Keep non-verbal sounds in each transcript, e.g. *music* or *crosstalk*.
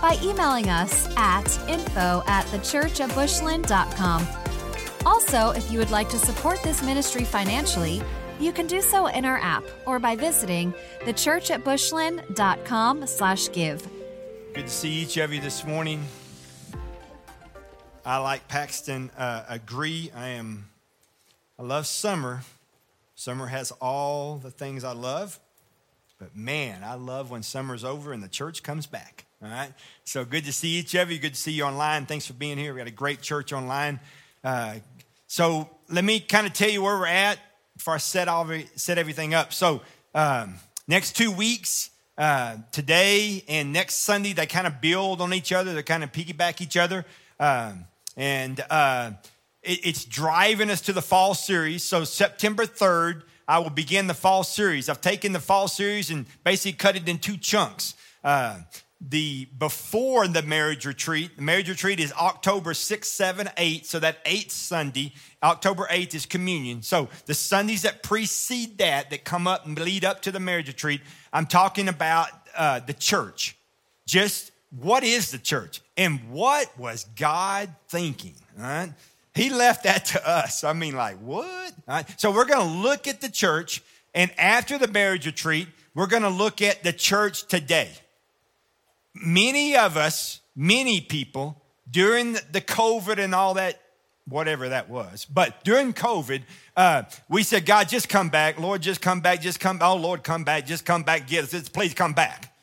by emailing us at info at thechurchatbushland.com. Also, if you would like to support this ministry financially, you can do so in our app or by visiting thechurchatbushland.com slash give. Good to see each of you this morning. I, like Paxton, uh, agree. I am, I love summer. Summer has all the things I love, but man, I love when summer's over and the church comes back. All right. So good to see each of you. Good to see you online. Thanks for being here. We got a great church online. Uh, so let me kind of tell you where we're at before I set all set everything up. So um, next two weeks, uh, today and next Sunday, they kind of build on each other. They kind of piggyback each other, um, and uh, it, it's driving us to the fall series. So September third, I will begin the fall series. I've taken the fall series and basically cut it in two chunks. Uh, the before the marriage retreat. The marriage retreat is October 6, 7, 8. So that eighth Sunday, October 8th is communion. So the Sundays that precede that, that come up and lead up to the marriage retreat, I'm talking about uh, the church. Just what is the church? And what was God thinking? He left that to us. I mean, like, what? So we're going to look at the church. And after the marriage retreat, we're going to look at the church today many of us, many people, during the COVID and all that, whatever that was, but during COVID, uh, we said, God, just come back. Lord, just come back. Just come. Oh, Lord, come back. Just come back. Get us. Please come back.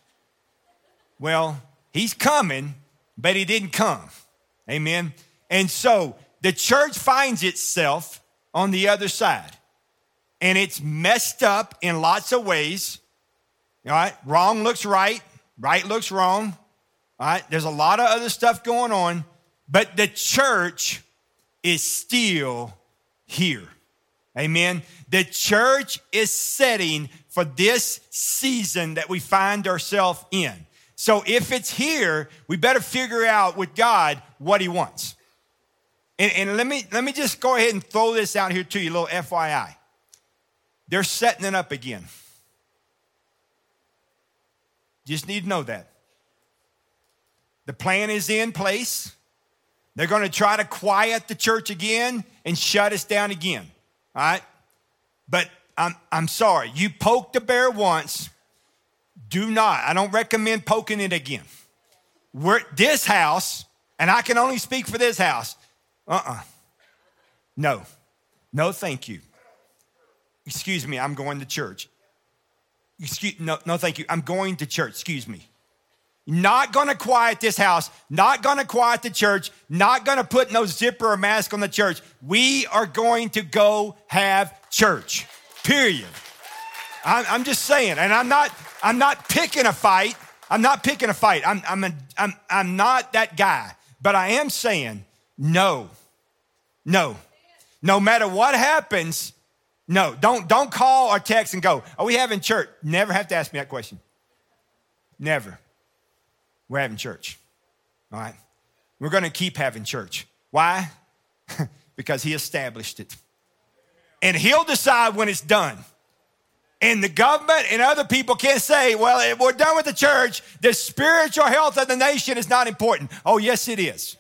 Well, he's coming, but he didn't come. Amen. And so the church finds itself on the other side, and it's messed up in lots of ways. All right, wrong looks right, Right looks wrong. All right. There's a lot of other stuff going on, but the church is still here. Amen. The church is setting for this season that we find ourselves in. So if it's here, we better figure out with God what he wants. And, and, let me let me just go ahead and throw this out here to you, little FYI. They're setting it up again. Just need to know that. The plan is in place. They're going to try to quiet the church again and shut us down again. All right? But I'm, I'm sorry. You poked the bear once. Do not. I don't recommend poking it again. We're, this house, and I can only speak for this house. Uh uh-uh. uh No. No, thank you. Excuse me, I'm going to church. Excuse, no, no, thank you. I'm going to church. Excuse me. Not gonna quiet this house, not gonna quiet the church, not gonna put no zipper or mask on the church. We are going to go have church. Period. I'm, I'm just saying, and I'm not, I'm not picking a fight. I'm not picking a fight. I'm, I'm, a, I'm, I'm not that guy. But I am saying, no, no. No matter what happens, no, don't, don't call or text and go, Are we having church? Never have to ask me that question. Never. We're having church. All right? We're going to keep having church. Why? *laughs* because He established it. And He'll decide when it's done. And the government and other people can't say, well, if we're done with the church. The spiritual health of the nation is not important. Oh, yes, it is.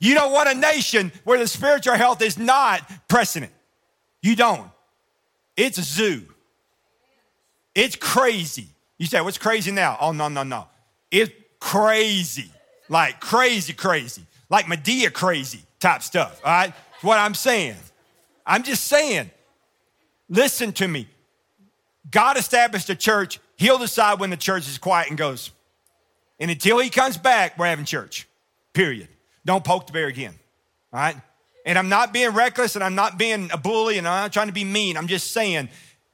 You don't want a nation where the spiritual health is not precedent. You don't. It's a zoo. It's crazy. You say, what's crazy now? Oh, no, no, no. It's crazy. Like crazy, crazy. Like Madea crazy type stuff. All right? That's what I'm saying. I'm just saying, listen to me. God established a church. He'll decide when the church is quiet and goes. And until he comes back, we're having church. Period. Don't poke the bear again. All right? And I'm not being reckless and I'm not being a bully and I'm not trying to be mean. I'm just saying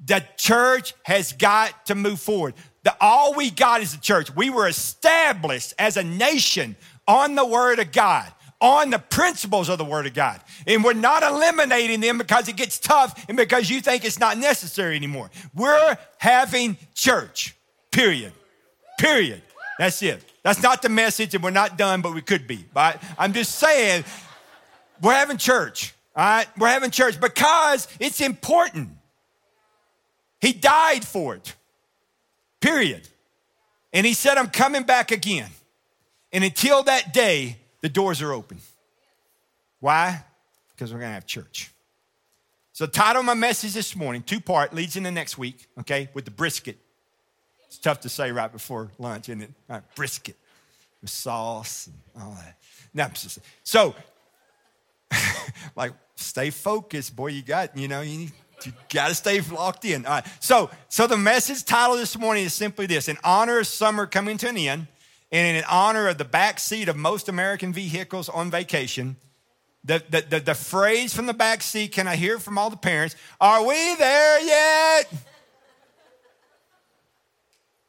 the church has got to move forward. The, all we got is the church. We were established as a nation on the word of God. on the principles of the Word of God. And we're not eliminating them because it gets tough and because you think it's not necessary anymore. We're having church, period. Period. That's it. That's not the message, and we're not done, but we could be. But I'm just saying, we're having church. All right? We're having church because it's important. He died for it. Period. And he said, I'm coming back again. And until that day, the doors are open. Why? Because we're going to have church. So, title of my message this morning, two part, leads into next week, okay, with the brisket. It's tough to say right before lunch, isn't it? Brisket with sauce and all that. No, so, *laughs* like, stay focused, boy. You got, you know, you, you got to stay locked in. All right. So, so the message title this morning is simply this: In honor of summer coming to an end, and in honor of the back seat of most American vehicles on vacation, the, the, the, the phrase from the back seat, can I hear from all the parents? Are we there yet?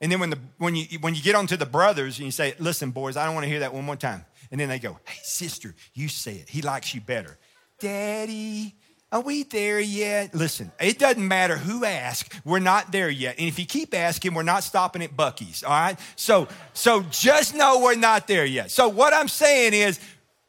And then when, the, when, you, when you get onto the brothers and you say, listen, boys, I don't want to hear that one more time. And then they go, hey, sister, you say it. He likes you better. Daddy, are we there yet? Listen, it doesn't matter who asks. We're not there yet. And if you keep asking, we're not stopping at Buc-ee's, all right? So, so just know we're not there yet. So what I'm saying is,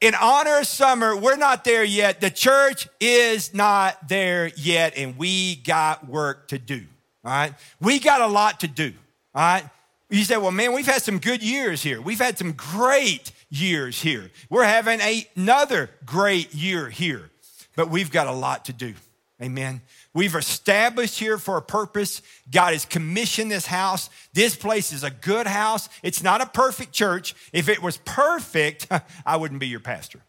in honor of summer, we're not there yet. The church is not there yet, and we got work to do, all right? We got a lot to do, all right? You say, well, man, we've had some good years here. We've had some great years here. We're having another great year here but we've got a lot to do. Amen. We've established here for a purpose. God has commissioned this house. This place is a good house. It's not a perfect church. If it was perfect, *laughs* I wouldn't be your pastor.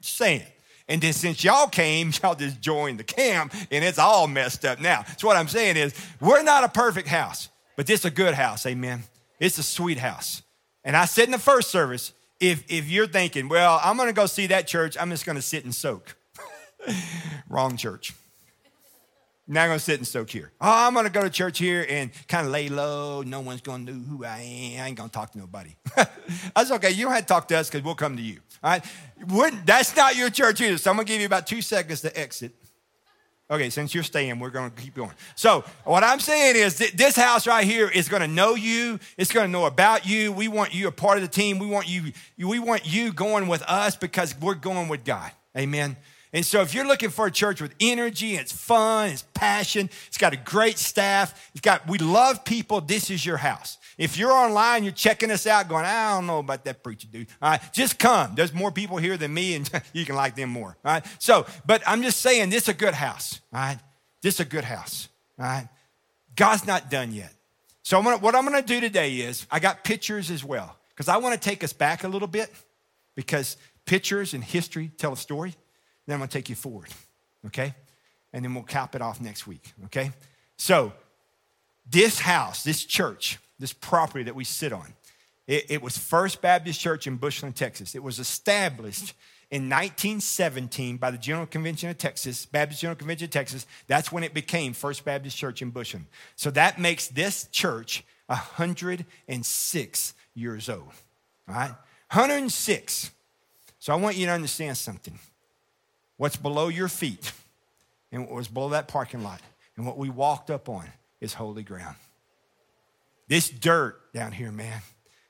Just saying. And then since y'all came, *laughs* y'all just joined the camp and it's all messed up now. So what I'm saying is, we're not a perfect house, but this is a good house. Amen. It's a sweet house. And I said in the first service, if, if you're thinking, well, I'm going to go see that church, I'm just going to sit and soak. *laughs* Wrong church. Now I'm going to sit and soak here. Oh, I'm going to go to church here and kind of lay low. No one's going to know who I am. I ain't going to talk to nobody. *laughs* That's okay. You don't have to talk to us because we'll come to you. All right? Wouldn't, that's not your church either. So I'm going to give you about two seconds to exit. Okay, since you're staying, we're going to keep going. So, what I'm saying is this house right here is going to know you. It's going to know about you. We want you a part of the team. We want you we want you going with us because we're going with God. Amen. And so if you're looking for a church with energy, it's fun, it's passion, it's got a great staff, it's got we love people, this is your house. If you're online, you're checking us out, going, I don't know about that preacher dude. All right, just come. There's more people here than me, and *laughs* you can like them more. All right. So, but I'm just saying, this is a good house. All right. This is a good house. All right. God's not done yet. So I'm gonna, what I'm going to do today is I got pictures as well because I want to take us back a little bit because pictures and history tell a story. Then I'm going to take you forward, okay? And then we'll cap it off next week, okay? So, this house, this church, this property that we sit on, it, it was First Baptist Church in Bushland, Texas. It was established in 1917 by the General Convention of Texas, Baptist General Convention of Texas. That's when it became First Baptist Church in Bushland. So that makes this church 106 years old. All right? 106. So I want you to understand something what's below your feet and what was below that parking lot and what we walked up on is holy ground. This dirt down here, man,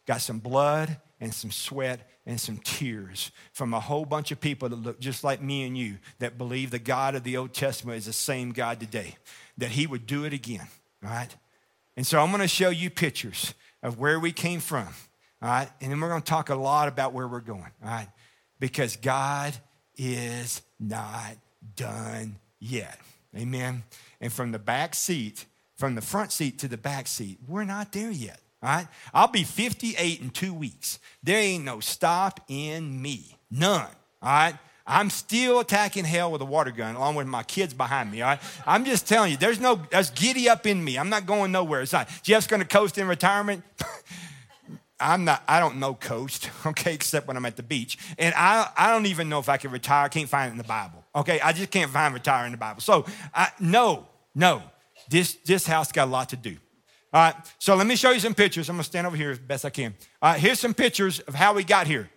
got some blood and some sweat and some tears from a whole bunch of people that look just like me and you that believe the God of the Old Testament is the same God today, that He would do it again, all right? And so I'm to show you pictures of where we came from, all right? And then we're to talk a lot about where we're going, all right? Because God is not done yet. Amen. And from the back seat, from the front seat to the back seat, we're not there yet. All right. I'll be 58 in two weeks. There ain't no stop in me. None. All right. I'm still attacking hell with a water gun along with my kids behind me. All right. I'm just telling you, there's no, there's giddy up in me. I'm not going nowhere. It's not, Jeff's going to coast in retirement. *laughs* I'm not, I don't know coast, *laughs* okay, except when I'm at the beach. And I, I don't even know if I can retire. I can't find it in the Bible, okay? I just can't find retire in the Bible. So, I, no, no, this, this house got a lot to do. All right, so let me show you some pictures. I'm gonna stand over here as best I can. All right, here's some pictures of how we got here.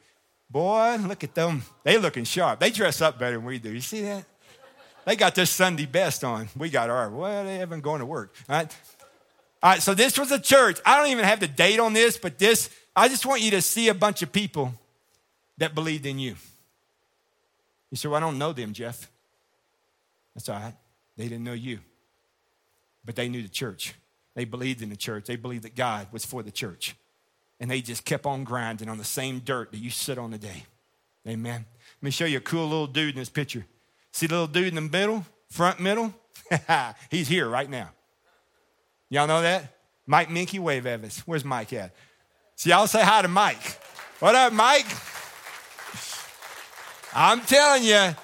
Boy, look at them. They looking sharp. They dress up better than we do. You see that? They got their Sunday best on. We got our, well, they haven't going to work. All right. All right, so this was a church. I don't even have the date on this, but this, I just want you to see a bunch of people that believed in you. You say, well, I don't know them, Jeff. That's all right. They didn't know you, but they knew the church. They believed in the church. They believed that God was for the church. And they just kept on grinding on the same dirt that you sit on today. Amen. Let me show you a cool little dude in this picture. See the little dude in the middle, front middle? *laughs* He's here right now. Y'all know that? Mike Minky, wave us. Where's Mike at? See, y'all say hi to Mike. What up, Mike? I'm telling you,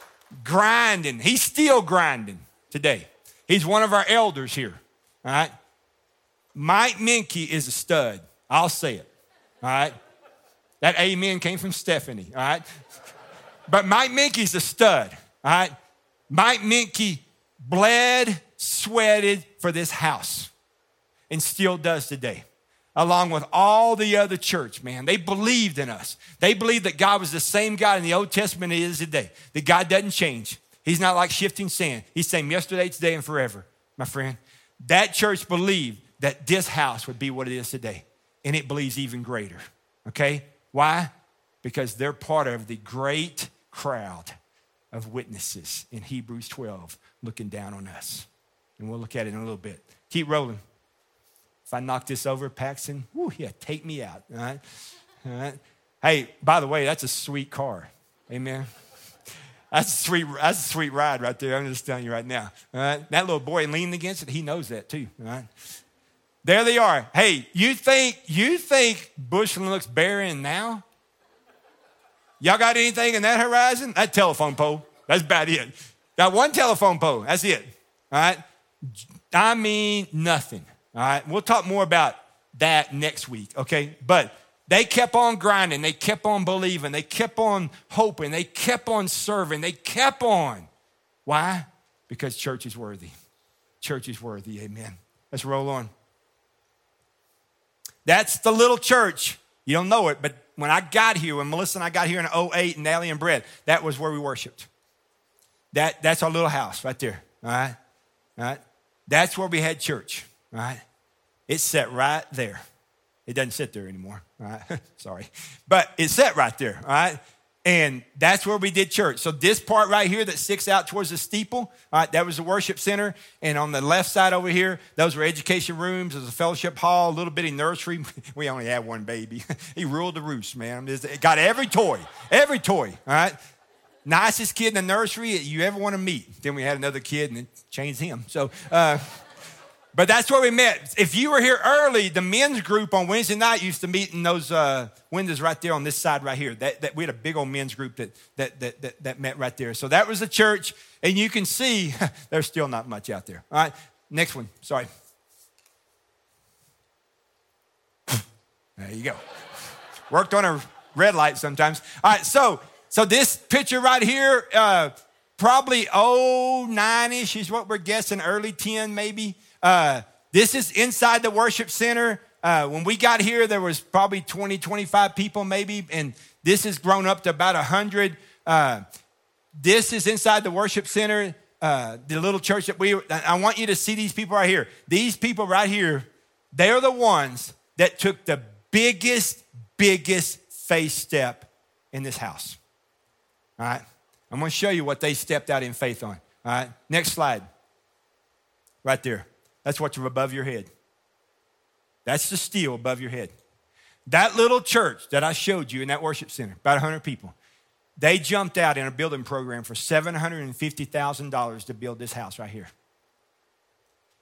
grinding. He's still grinding today. He's one of our elders here. All right. Mike Minky is a stud. I'll say it. All right. That amen came from Stephanie. All right. But Mike Minky's a stud. All right. Mike Minky bled, sweated for this house and still does today along with all the other church, man. They believed in us. They believed that God was the same God in the Old Testament he is today, that God doesn't change. He's not like shifting sand. He's same yesterday, today, and forever, my friend. That church believed that this house would be what it is today, and it believes even greater. Okay? Why? Because they're part of the great crowd of witnesses in Hebrews 12 looking down on us. And we'll look at it in a little bit. Keep rolling. If I knock this over, Paxton, whoo, yeah, take me out. All right? All right. Hey, by the way, that's a sweet car. Amen. That's a sweet, that's a sweet ride right there. I'm just telling you right now. All right. That little boy leaning against it, he knows that too. Right. There they are. Hey, you think you think Bushland looks barren now? Y'all got anything in that horizon? That telephone pole. That's about it. Got one telephone pole. That's it. All right. I mean nothing. All right, we'll talk more about that next week, okay? But they kept on grinding, they kept on believing, they kept on hoping, they kept on serving, they kept on. Why? Because church is worthy. Church is worthy, amen. Let's roll on. That's the little church. You don't know it, but when I got here, when Melissa and I got here in 08 and and Brett, that was where we worshiped. That, that's our little house right there, all right? All right? That's where we had church right? It's set right there. It doesn't sit there anymore, right? *laughs* Sorry. But it's set right there, all right? And that's where we did church. So this part right here that sticks out towards the steeple, all right, that was the worship center. And on the left side over here, those were education rooms. There's a fellowship hall, a little bitty nursery. *laughs* We only had one baby. *laughs* he ruled the roost, man. Got every toy, every toy, all right? Nicest kid in the nursery you ever want to meet. Then we had another kid and it changed him. So, uh, but that's where we met. If you were here early, the men's group on Wednesday night used to meet in those uh, windows right there on this side right here. That, that, we had a big old men's group that, that, that, that, that met right there. So that was the church. And you can see *laughs* there's still not much out there. All right, next one. Sorry. *laughs* There you go. Worked on a red light sometimes. All right, so so this picture right here, uh, probably oh nine ish is what we're guessing, early 10 maybe. Uh, this is inside the worship center. Uh, when we got here, there was probably 20, 25 people maybe, and this has grown up to about 100. Uh, this is inside the worship center, uh, the little church that we, I want you to see these people right here. These people right here, they are the ones that took the biggest, biggest faith step in this house. All right? I'm going to show you what they stepped out in faith on. All right? Next slide. Right there. That's what's above your head. That's the steel above your head. That little church that I showed you in that worship center, about 100 people, they jumped out in a building program for $750,000 to build this house right here.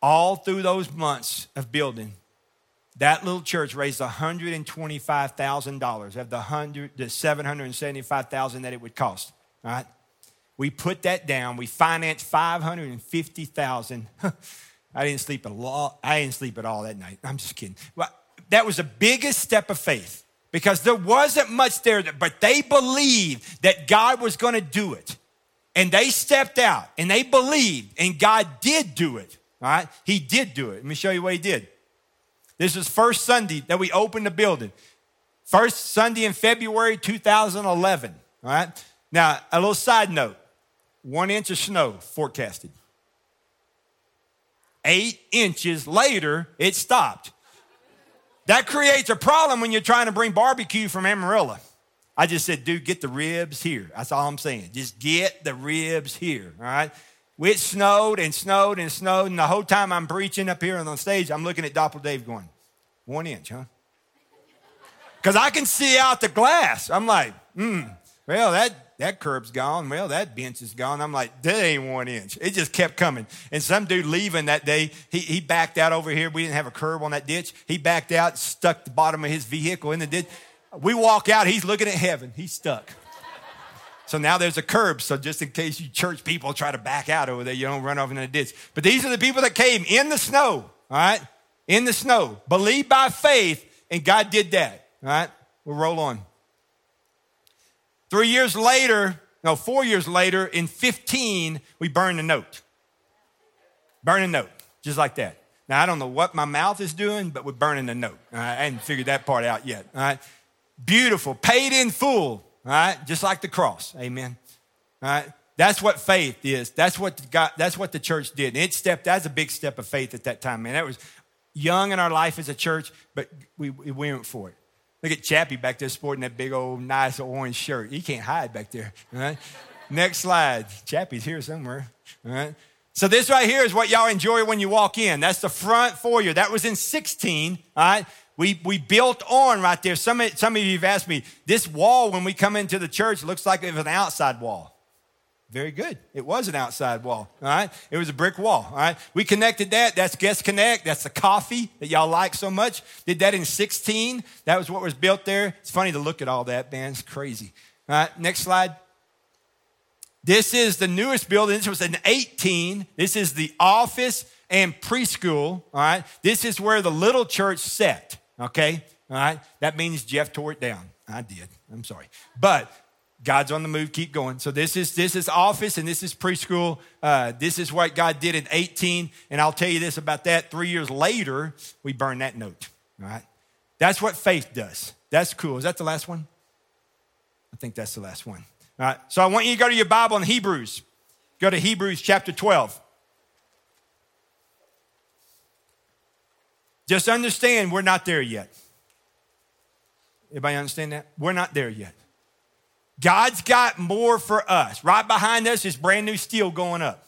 All through those months of building, that little church raised $125,000 of the, 100, the 775,000 that it would cost. All right? We put that down. We financed 550000 *laughs* I didn't sleep a lot. I didn't sleep at all that night. I'm just kidding. Well, that was the biggest step of faith because there wasn't much there, but they believed that God was going to do it. And they stepped out and they believed, and God did do it. All right? He did do it. Let me show you what he did. This was first Sunday that we opened the building. First Sunday in February 2011. All right. Now, a little side note one inch of snow forecasted. Eight inches later, it stopped. That creates a problem when you're trying to bring barbecue from Amarillo. I just said, dude, get the ribs here. That's all I'm saying. Just get the ribs here, all right? It snowed and snowed and snowed, and the whole time I'm preaching up here on the stage, I'm looking at Doppler Dave going, one inch, huh? Because I can see out the glass. I'm like, hmm, well, that, that curb's gone. Well, that bench is gone. I'm like, that ain't one inch. It just kept coming. And some dude leaving that day, he, he backed out over here. We didn't have a curb on that ditch. He backed out, stuck the bottom of his vehicle in the ditch. We walk out, he's looking at heaven. He's stuck. So now there's a curb. So just in case you church people try to back out over there, you don't run off in the ditch. But these are the people that came in the snow, all right? In the snow. Believe by faith, and God did that, all right? We'll roll on. Three years later, no, four years later, in 15, we burned a note. Burn a note, just like that. Now, I don't know what my mouth is doing, but we're burning the note. I hadn't figured that part out yet. All right? Beautiful, paid in full, all right? Just like the cross. Amen. All right? That's what faith is. That's what God, that's what the church did. And it stepped, that's a big step of faith at that time, man. That was young in our life as a church, but we, we went for it. Look at Chappie back there sporting that big old nice orange shirt. He can't hide back there. All right? Next slide. Chappie's here somewhere. All right? So this right here is what y'all enjoy when you walk in. That's the front foyer. That was in 16. All right. We, we built on right there. Some, some of you have asked me, this wall when we come into the church looks like it was an outside wall. Very good. It was an outside wall. All right. It was a brick wall. All right. We connected that. That's Guest Connect. That's the coffee that y'all like so much. Did that in 16. That was what was built there. It's funny to look at all that, man. It's crazy. All right. Next slide. This is the newest building. This was in 18. This is the office and preschool. All right. This is where the little church set. Okay. All right. That means Jeff tore it down. I did. I'm sorry. But God's on the move. Keep going. So this is this is office and this is preschool. Uh, this is what God did in 18. And I'll tell you this about that. Three years later, we burn that note. All right. That's what faith does. That's cool. Is that the last one? I think that's the last one. All right. So I want you to go to your Bible in Hebrews. Go to Hebrews chapter 12. Just understand we're not there yet. Everybody understand that? We're not there yet. God's got more for us. Right behind us is brand new steel going up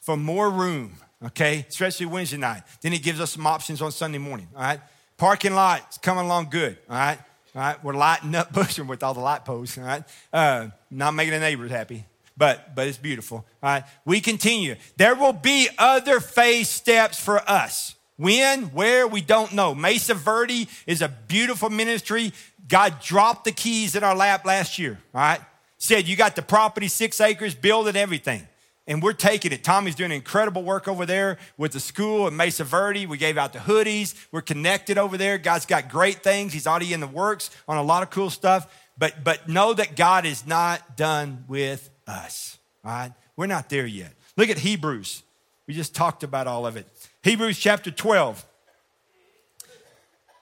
for more room, okay? Especially Wednesday night. Then he gives us some options on Sunday morning, all right? Parking lot's coming along good, all right? All right, we're lighting up *laughs* Bushland with all the light posts, all right? Uh, not making the neighbors happy, but, but it's beautiful, all right? We continue. There will be other phase steps for us. When, where, we don't know. Mesa Verde is a beautiful ministry God dropped the keys in our lap last year, all right? Said, You got the property, six acres, build it, everything. And we're taking it. Tommy's doing incredible work over there with the school at Mesa Verde. We gave out the hoodies. We're connected over there. God's got great things. He's already in the works on a lot of cool stuff. But, but know that God is not done with us, all right? We're not there yet. Look at Hebrews. We just talked about all of it. Hebrews chapter 12.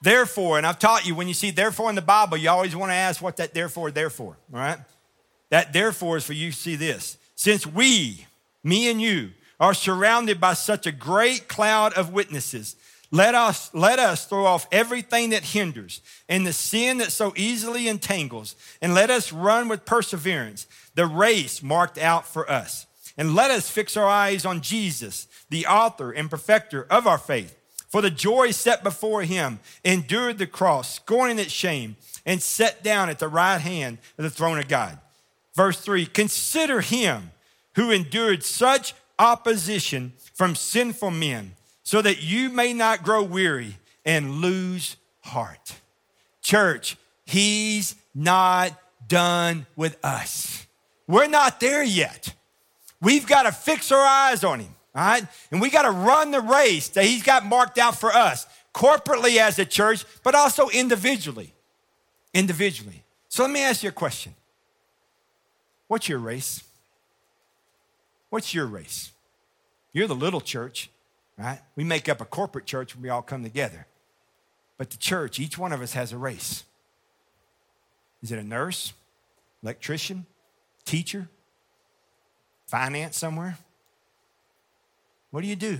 Therefore, and I've taught you when you see therefore in the Bible, you always want to ask what that therefore, therefore, all right? That therefore is for you to see this. Since we, me and you, are surrounded by such a great cloud of witnesses, let us, let us throw off everything that hinders and the sin that so easily entangles, and let us run with perseverance the race marked out for us. And let us fix our eyes on Jesus, the author and perfecter of our faith for the joy set before him, endured the cross, scorning its shame, and sat down at the right hand of the throne of God. Verse 3 Consider him who endured such opposition from sinful men, so that you may not grow weary and lose heart. Church, he's not done with us. We're not there yet. We've got to fix our eyes on him. All right? And we got to run the race that He's got marked out for us, corporately as a church, but also individually. Individually. So let me ask you a question What's your race? What's your race? You're the little church, right? We make up a corporate church when we all come together. But the church, each one of us has a race. Is it a nurse, electrician, teacher, finance somewhere? What do you do?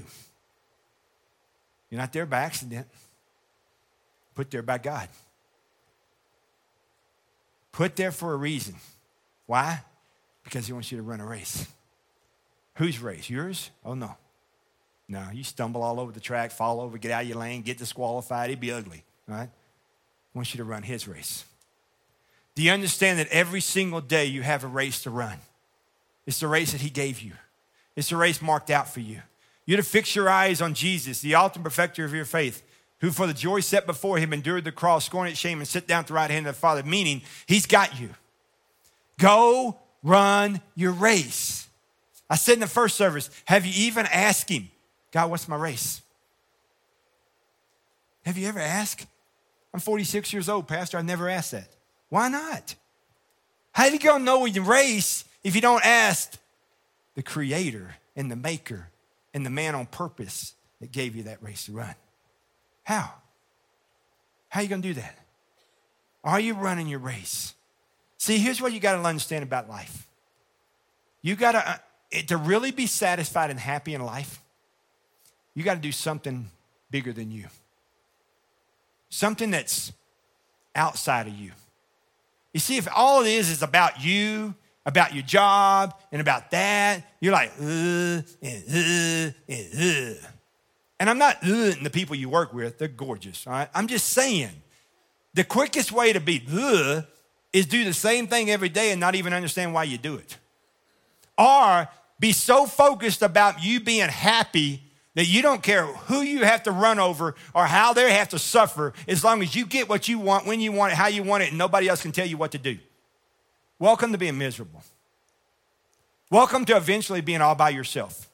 You're not there by accident, put there by God. Put there for a reason. Why? Because He wants you to run a race. Whose race? Yours? Oh, no. No, you stumble all over the track, fall over, get out of your lane, get disqualified. It'd be ugly, right? He wants you to run His race. Do you understand that every single day you have a race to run? It's the race that He gave you, it's the race marked out for you. You're to fix your eyes on Jesus, the ultimate perfecter of your faith, who for the joy set before him endured the cross, scorning its shame, and sit down at the right hand of the Father, meaning he's got you. Go run your race. I said in the first service, have you even asked him, God, what's my race? Have you ever asked? I'm 46 years old, Pastor. I never asked that. Why not? How you gonna know your race if you don't ask the creator and the maker and the man on purpose that gave you that race to run. How? How are you going to do that? Are you running your race? See, here's what you got to understand about life. You got to, uh, to really be satisfied and happy in life, you got to do something bigger than you. Something that's outside of you. You see, if all it is is about you about your job and about that, you're like, uh, and, uh, and, uh. and I'm not uh, the people you work with, they're gorgeous, all right? I'm just saying, the quickest way to be uh, is do the same thing every day and not even understand why you do it. Or be so focused about you being happy that you don't care who you have to run over or how they have to suffer as long as you get what you want, when you want it, how you want it, and nobody else can tell you what to do. Welcome to being miserable. Welcome to eventually being all by yourself.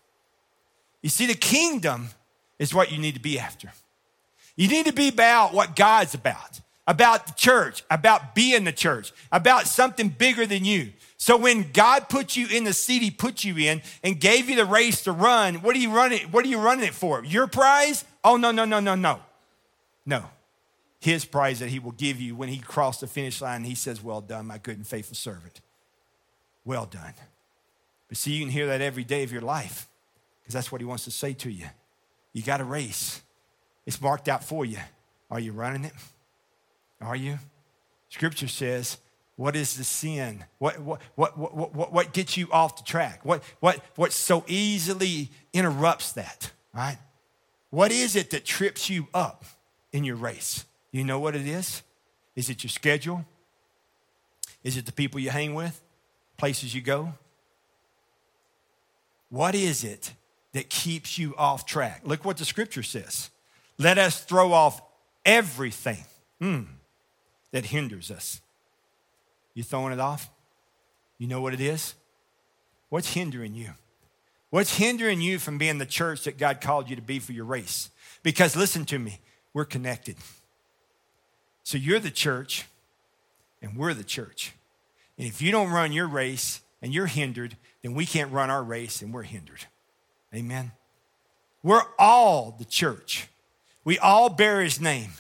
You see, the kingdom is what you need to be after. You need to be about what God's about, about the church, about being the church, about something bigger than you. So when God put you in the seat he put you in and gave you the race to run, what are you running? What are you running it for? Your prize? Oh no, no, no, no, no. No his prize that he will give you when he crossed the finish line. He says, Well done, my good and faithful servant. Well done. But see, you can hear that every day of your life because that's what he wants to say to you. You got a race, it's marked out for you. Are you running it? Are you? Scripture says, what is the sin? What, what, what, what, what, what gets you off the track? What, what, what so easily interrupts that, right? What is it that trips you up in your race? You know what it is? Is it your schedule? Is it the people you hang with? Places you go? What is it that keeps you off track? Look what the scripture says. Let us throw off everything mm, that hinders us. You throwing it off? You know what it is? What's hindering you? What's hindering you from being the church that God called you to be for your race? Because listen to me, we're connected. So you're the church, and we're the church. And if you don't run your race and you're hindered, then we can't run our race and we're hindered. Amen. We're all the church. We all bear his name,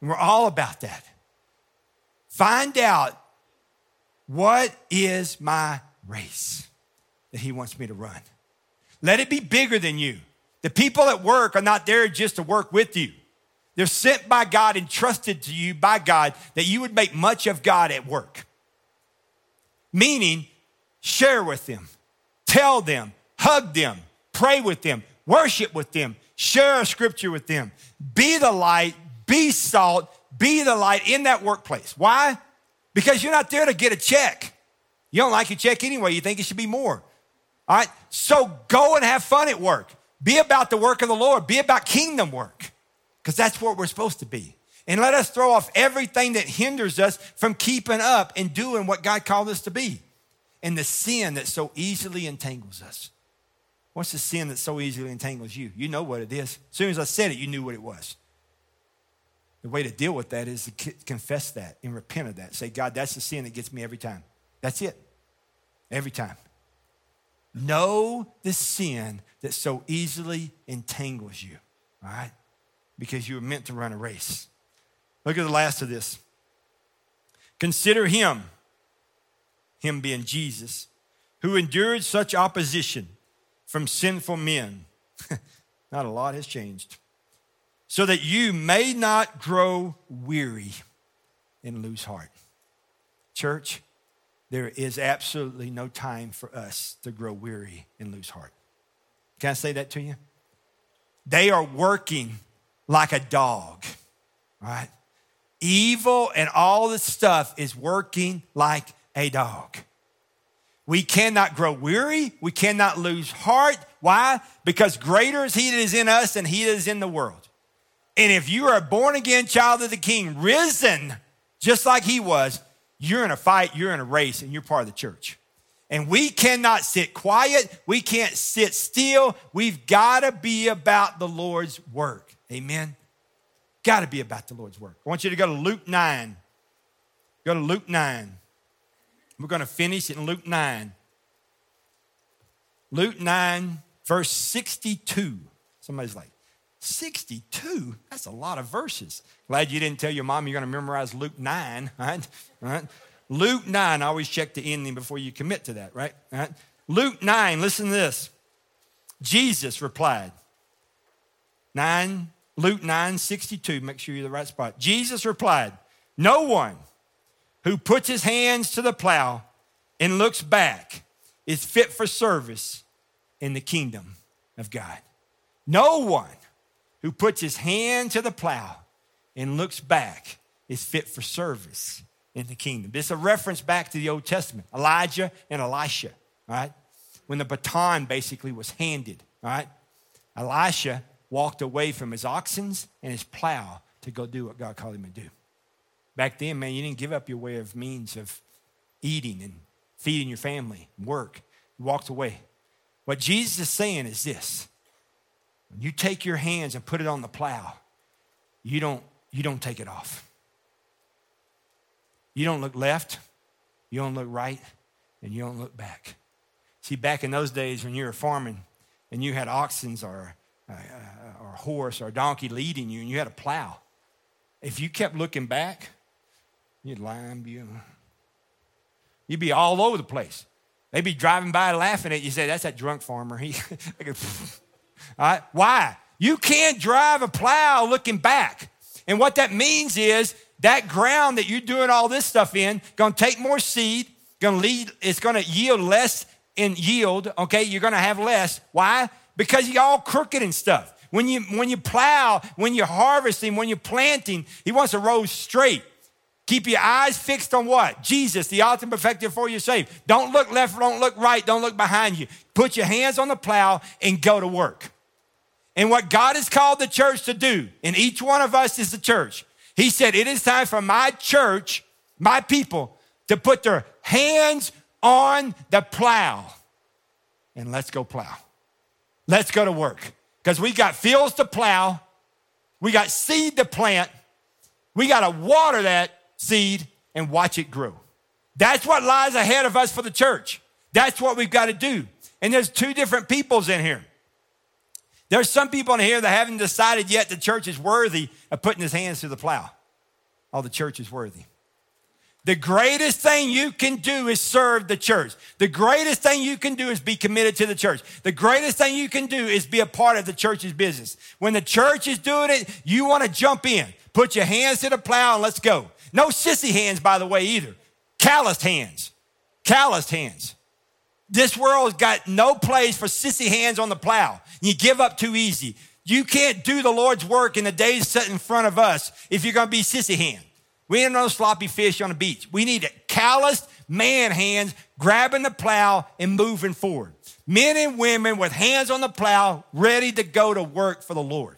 and we're all about that. Find out what is my race that he wants me to run. Let it be bigger than you. The people at work are not there just to work with you. They're sent by God, entrusted to you by God, that you would make much of God at work. Meaning, share with them, tell them, hug them, pray with them, worship with them, share a scripture with them. Be the light, be salt, be the light in that workplace. Why? Because you're not there to get a check. You don't like your check anyway, you think it should be more. All right? So go and have fun at work. Be about the work of the Lord, be about kingdom work because that's what we're supposed to be. And let us throw off everything that hinders us from keeping up and doing what God called us to be. And the sin that so easily entangles us. What's the sin that so easily entangles you? You know what it is. As soon as I said it, you knew what it was. The way to deal with that is to confess that and repent of that. Say, God, that's the sin that gets me every time. That's it. Every time. Know the sin that so easily entangles you. All right? Because you were meant to run a race. Look at the last of this. Consider him, him being Jesus, who endured such opposition from sinful men. *laughs* not a lot has changed. So that you may not grow weary and lose heart. Church, there is absolutely no time for us to grow weary and lose heart. Can I say that to you? They are working like a dog, right? Evil and all this stuff is working like a dog. We cannot grow weary. We cannot lose heart. Why? Because greater is He that is in us than He that is in the world. And if you are a born again child of the King, risen just like He was, you're in a fight, you're in a race, and you're part of the church. And we cannot sit quiet. We can't sit still. We've got to be about the Lord's work. Amen. Got to be about the Lord's work. I want you to go to Luke 9. Go to Luke 9. We're going to finish in Luke 9. Luke 9, verse 62. Somebody's like, 62? That's a lot of verses. Glad you didn't tell your mom you're going to memorize Luke 9, *laughs* right? right? Luke 9, always check the ending before you commit to that, right? right? Luke 9, listen to this. Jesus replied, 9, Luke 9, 62, make sure you're the right spot. Jesus replied, No one who puts his hands to the plow and looks back is fit for service in the kingdom of God. No one who puts his hand to the plow and looks back is fit for service in the kingdom. This is a reference back to the Old Testament, Elijah and Elisha, right? When the baton basically was handed, right? Elisha walked away from his oxen and his plow to go do what God called him to do. Back then, man, you didn't give up your way of means of eating and feeding your family, work. You walked away. What Jesus is saying is this when you take your hands and put it on the plow, you don't, you don't take it off. You don't look left, you don't look right, and you don't look back. See, back in those days when you were farming and you had oxen or, or a horse or a donkey leading you and you had a plow, if you kept looking back, you'd lime you. You'd be all over the place. They'd be driving by laughing at you. Say, that's that drunk farmer. *laughs* He, *laughs* all right? Why? You can't drive a plow looking back. And what that means is that ground that you're doing all this stuff in to take more seed to lead it's to yield less in yield okay you're to have less why because you're all crooked and stuff. When you when you plow when you're harvesting when you're planting he wants to row straight. Keep your eyes fixed on what? Jesus the ultimate perfecter for your safe don't look left don't look right don't look behind you. Put your hands on the plow and go to work. And what god has called the church to do and each one of us is the church he said, It is time for my church, my people, to put their hands on the plow and let's go plow. Let's go to work because we got fields to plow, we got seed to plant, we got to water that seed and watch it grow. That's what lies ahead of us for the church. That's what we've got to do. And there's two different peoples in here. There's some people in here that haven't decided yet the church is worthy of putting his hands to the plow. Oh, the church is worthy. The greatest thing you can do is serve the church. The greatest thing you can do is be committed to the church. The greatest thing you can do is be a part of the church's business. When the church is doing it, you want to jump in. Put your hands to the plow and let's go. No sissy hands, by the way, either. Calloused hands. Calloused hands. This world's got no place for sissy hands on the plow. You give up too easy. You can't do the Lord's work in the days set in front of us if you're going to be sissy hand. We ain't no sloppy fish on the beach. We need calloused man hands grabbing the plow and moving forward. Men and women with hands on the plow, ready to go to work for the Lord.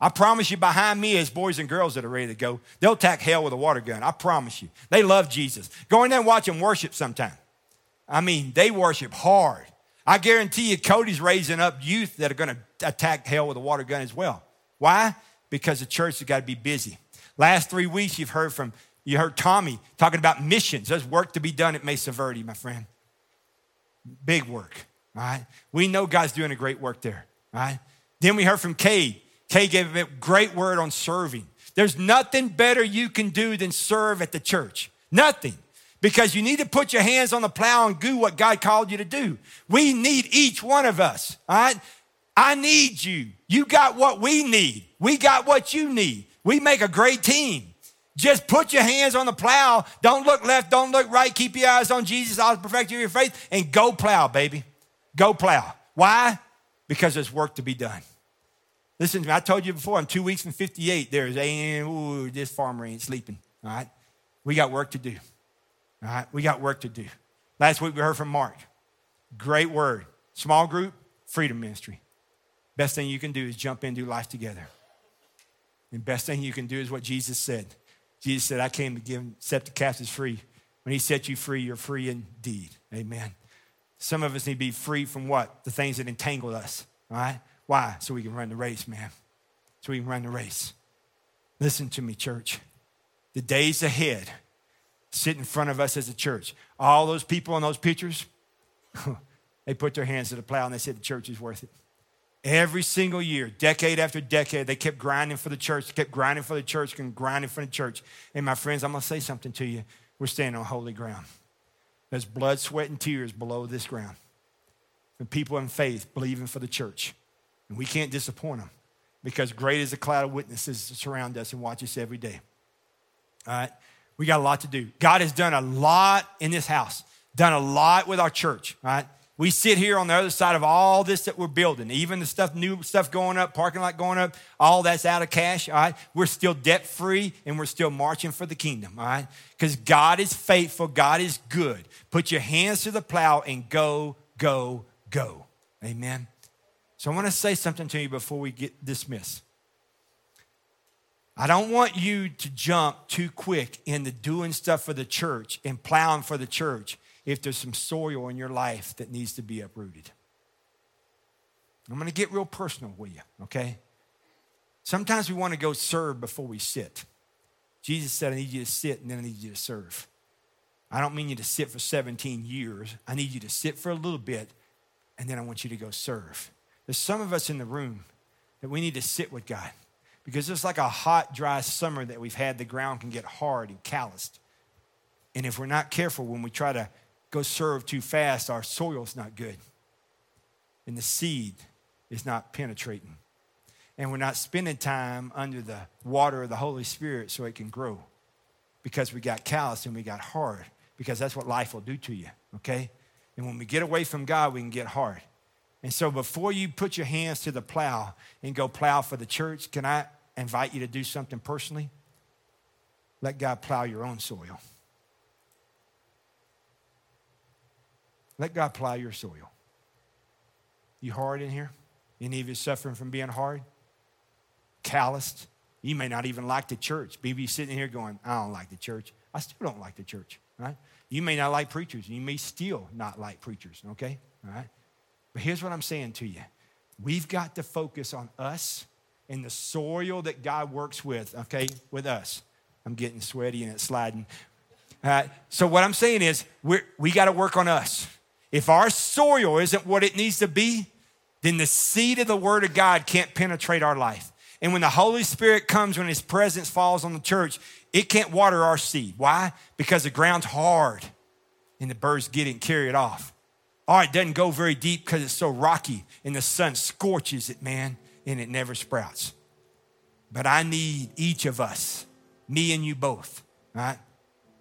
I promise you, behind me is boys and girls that are ready to go. They'll attack hell with a water gun. I promise you. They love Jesus. Go in there and watch them worship sometime. I mean, they worship hard. I guarantee you, Cody's raising up youth that are going to attack hell with a water gun as well. Why? Because the church has got to be busy. Last three weeks, you've heard from, you heard Tommy talking about missions. There's work to be done at Mesa Verde, my friend. Big work, all right? We know God's doing a great work there, all right? Then we heard from Kay. Kay gave a great word on serving. There's nothing better you can do than serve at the church. Nothing. Because you need to put your hands on the plow and do what God called you to do. We need each one of us, all right? I need you. You got what we need. We got what you need. We make a great team. Just put your hands on the plow. Don't look left, don't look right. Keep your eyes on Jesus, I'll perfect your faith, and go plow, baby. Go plow. Why? Because there's work to be done. Listen to me. I told you before, I'm two weeks from 58. There's, a, ooh, this farmer ain't sleeping. All right? We got work to do. All right? We got work to do. Last week we heard from Mark. Great word. Small group, freedom ministry. Best thing you can do is jump in, do life together. And best thing you can do is what Jesus said. Jesus said, I came to give, set the captives free. When he set you free, you're free indeed. Amen. Some of us need to be free from what? The things that entangle us. All right? Why? So we can run the race, man. So we can run the race. Listen to me, church. The days ahead sit in front of us as a church. All those people in those pictures, *laughs* they put their hands to the plow and they said the church is worth it. Every single year, decade after decade, they kept grinding for the church, kept grinding for the church, and grinding for the church. And my friends, I'm going to say something to you. We're standing on holy ground. There's blood, sweat, and tears below this ground. And people in faith believing for the church. And we can't disappoint them because great is the cloud of witnesses that surround us and watch us every day. All right? We got a lot to do. God has done a lot in this house, done a lot with our church, all right? We sit here on the other side of all this that we're building, even the stuff, new stuff going up, parking lot going up, all that's out of cash, all right? We're still debt free and we're still marching for the kingdom, all right? Because God is faithful, God is good. Put your hands to the plow and go, go, go. Amen. So I want to say something to you before we get dismissed. I don't want you to jump too quick into doing stuff for the church and plowing for the church if there's some soil in your life that needs to be uprooted. I'm going to get real personal with you, okay? Sometimes we want to go serve before we sit. Jesus said, I need you to sit and then I need you to serve. I don't mean you to sit for 17 years. I need you to sit for a little bit and then I want you to go serve. There's some of us in the room that we need to sit with God because it's like a hot, dry summer that we've had. The ground can get hard and calloused. And if we're not careful when we try to go serve too fast, our soil's not good. And the seed is not penetrating. And we're not spending time under the water of the Holy Spirit so it can grow because we got callous and we got hard because that's what life will do to you, okay? And when we get away from God, we can get hard. And so before you put your hands to the plow and go plow for the church, can I invite you to do something personally? Let God plow your own soil. Let God plow your soil. You hard in here? Any of you suffering from being hard? Calloused? You may not even like the church. Maybe you're sitting here going, I don't like the church. I still don't like the church, right? You may not like preachers. You may still not like preachers, okay? All right? But here's what I'm saying to you we've got to focus on us and the soil that God works with, okay, with us. I'm getting sweaty and it's sliding. Uh, so, what I'm saying is, we we got to work on us. If our soil isn't what it needs to be, then the seed of the Word of God can't penetrate our life. And when the Holy Spirit comes, when His presence falls on the church, it can't water our seed. Why? Because the ground's hard and the birds get it and carry it off. Or it doesn't go very deep because it's so rocky and the sun scorches it, man, and it never sprouts. But I need each of us, me and you both, right,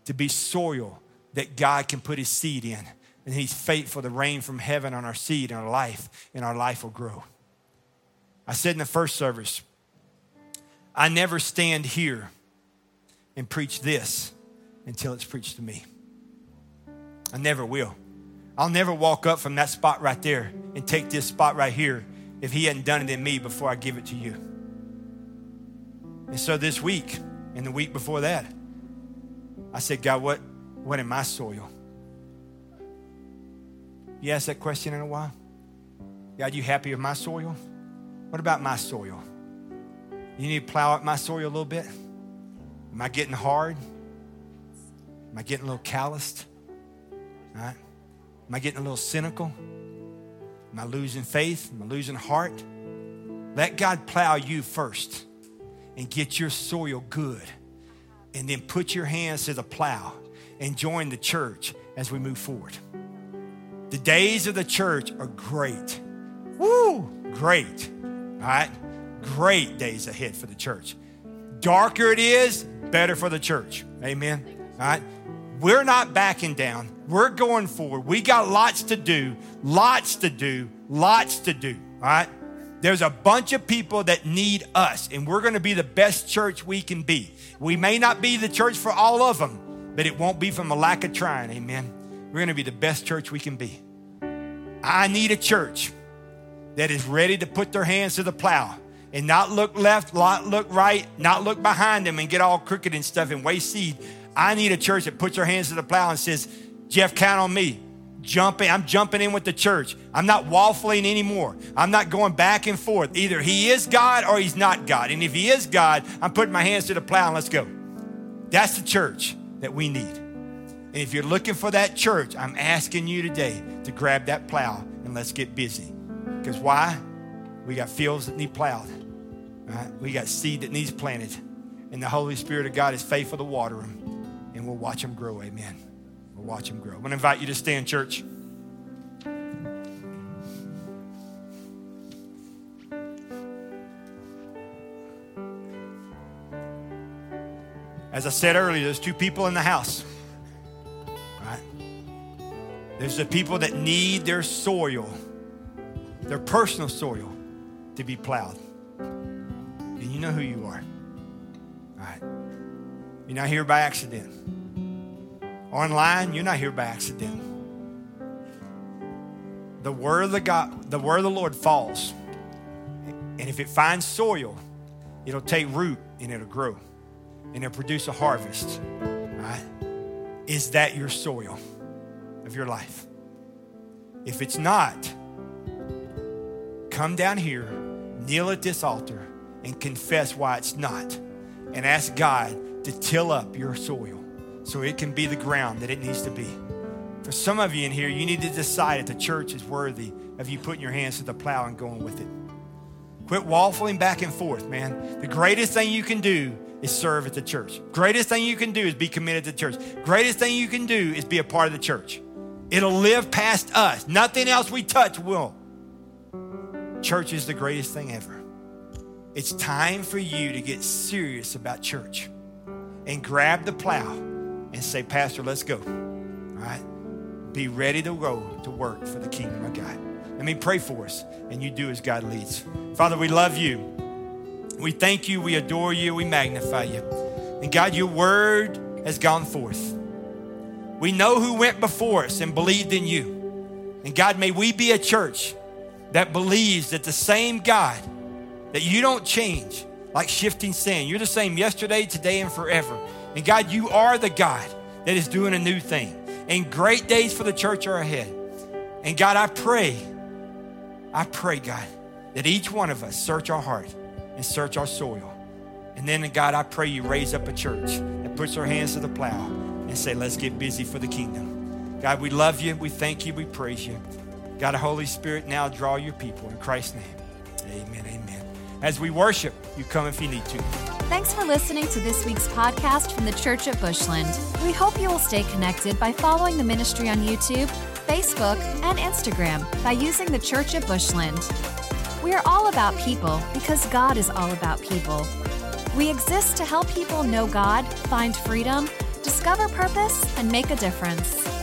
to be soil that God can put His seed in and He's faithful to rain from heaven on our seed and our life, and our life will grow. I said in the first service, I never stand here and preach this until it's preached to me. I never will. I'll never walk up from that spot right there and take this spot right here if He hadn't done it in me before I give it to you. And so this week and the week before that, I said, God, what, what in my soil? You ask that question in a while? God, you happy with my soil? What about my soil? You need to plow up my soil a little bit? Am I getting hard? Am I getting a little calloused? All right? Am I getting a little cynical? Am I losing faith? Am I losing heart? Let God plow you first and get your soil good. And then put your hands to the plow and join the church as we move forward. The days of the church are great. Woo! Great. All right? Great days ahead for the church. Darker it is, better for the church. Amen. All right? We're not backing down. We're going forward. We got lots to do, lots to do, lots to do. All right? There's a bunch of people that need us, and we're going to be the best church we can be. We may not be the church for all of them, but it won't be from a lack of trying. Amen. We're going to be the best church we can be. I need a church that is ready to put their hands to the plow and not look left, not look right, not look behind them and get all crooked and stuff and waste seed. I need a church that puts their hands to the plow and says, Jeff, count on me. Jumping, I'm jumping in with the church. I'm not waffling anymore. I'm not going back and forth. Either he is God or he's not God. And if he is God, I'm putting my hands to the plow and let's go. That's the church that we need. And if you're looking for that church, I'm asking you today to grab that plow and let's get busy. Because why? We got fields that need plowed. Right? We got seed that needs planted. And the Holy Spirit of God is faithful to water them. And we'll watch them grow. Amen. We'll watch them grow. I'm going to invite you to stand, church. As I said earlier, there's two people in the house. There's the people that need their soil, their personal soil, to be plowed. And you know who you are. All right. You're not here by accident. Online, you're not here by accident. The word of the God, the word of the Lord falls. And if it finds soil, it'll take root and it'll grow. And it'll produce a harvest. Right? Is that your soil of your life? If it's not, come down here, kneel at this altar, and confess why it's not. And ask God to till up your soil so it can be the ground that it needs to be. For some of you in here, you need to decide if the church is worthy of you putting your hands to the plow and going with it. Quit waffling back and forth, man. The greatest thing you can do is serve at the church. Greatest thing you can do is be committed to the church. Greatest thing you can do is be a part of the church. It'll live past us. Nothing else we touch will. Church is the greatest thing ever. It's time for you to get serious about church and grab the plow and say, Pastor, let's go. All right? Be ready to go to work for the kingdom of God. Let me pray for us, and you do as God leads. Father, we love you. We thank you, we adore you, we magnify you. And God, your word has gone forth. We know who went before us and believed in you. And God, may we be a church that believes that the same God, that you don't change like shifting sand. You're the same yesterday, today, and forever. And God, you are the God that is doing a new thing. And great days for the church are ahead. And God, I pray, I pray, God, that each one of us search our heart and search our soil. And then, God, I pray you raise up a church that puts their hands to the plow and say, let's get busy for the kingdom. God, we love you. We thank you. We praise you. God, Holy Spirit, now draw your people in Christ's name. Amen. Amen. As we worship, you come if you need to. Thanks for listening to this week's podcast from the Church at Bushland. We hope you will stay connected by following the ministry on YouTube, Facebook, and Instagram by using the Church at Bushland. We are all about people because God is all about people. We exist to help people know God, find freedom, discover purpose, and make a difference.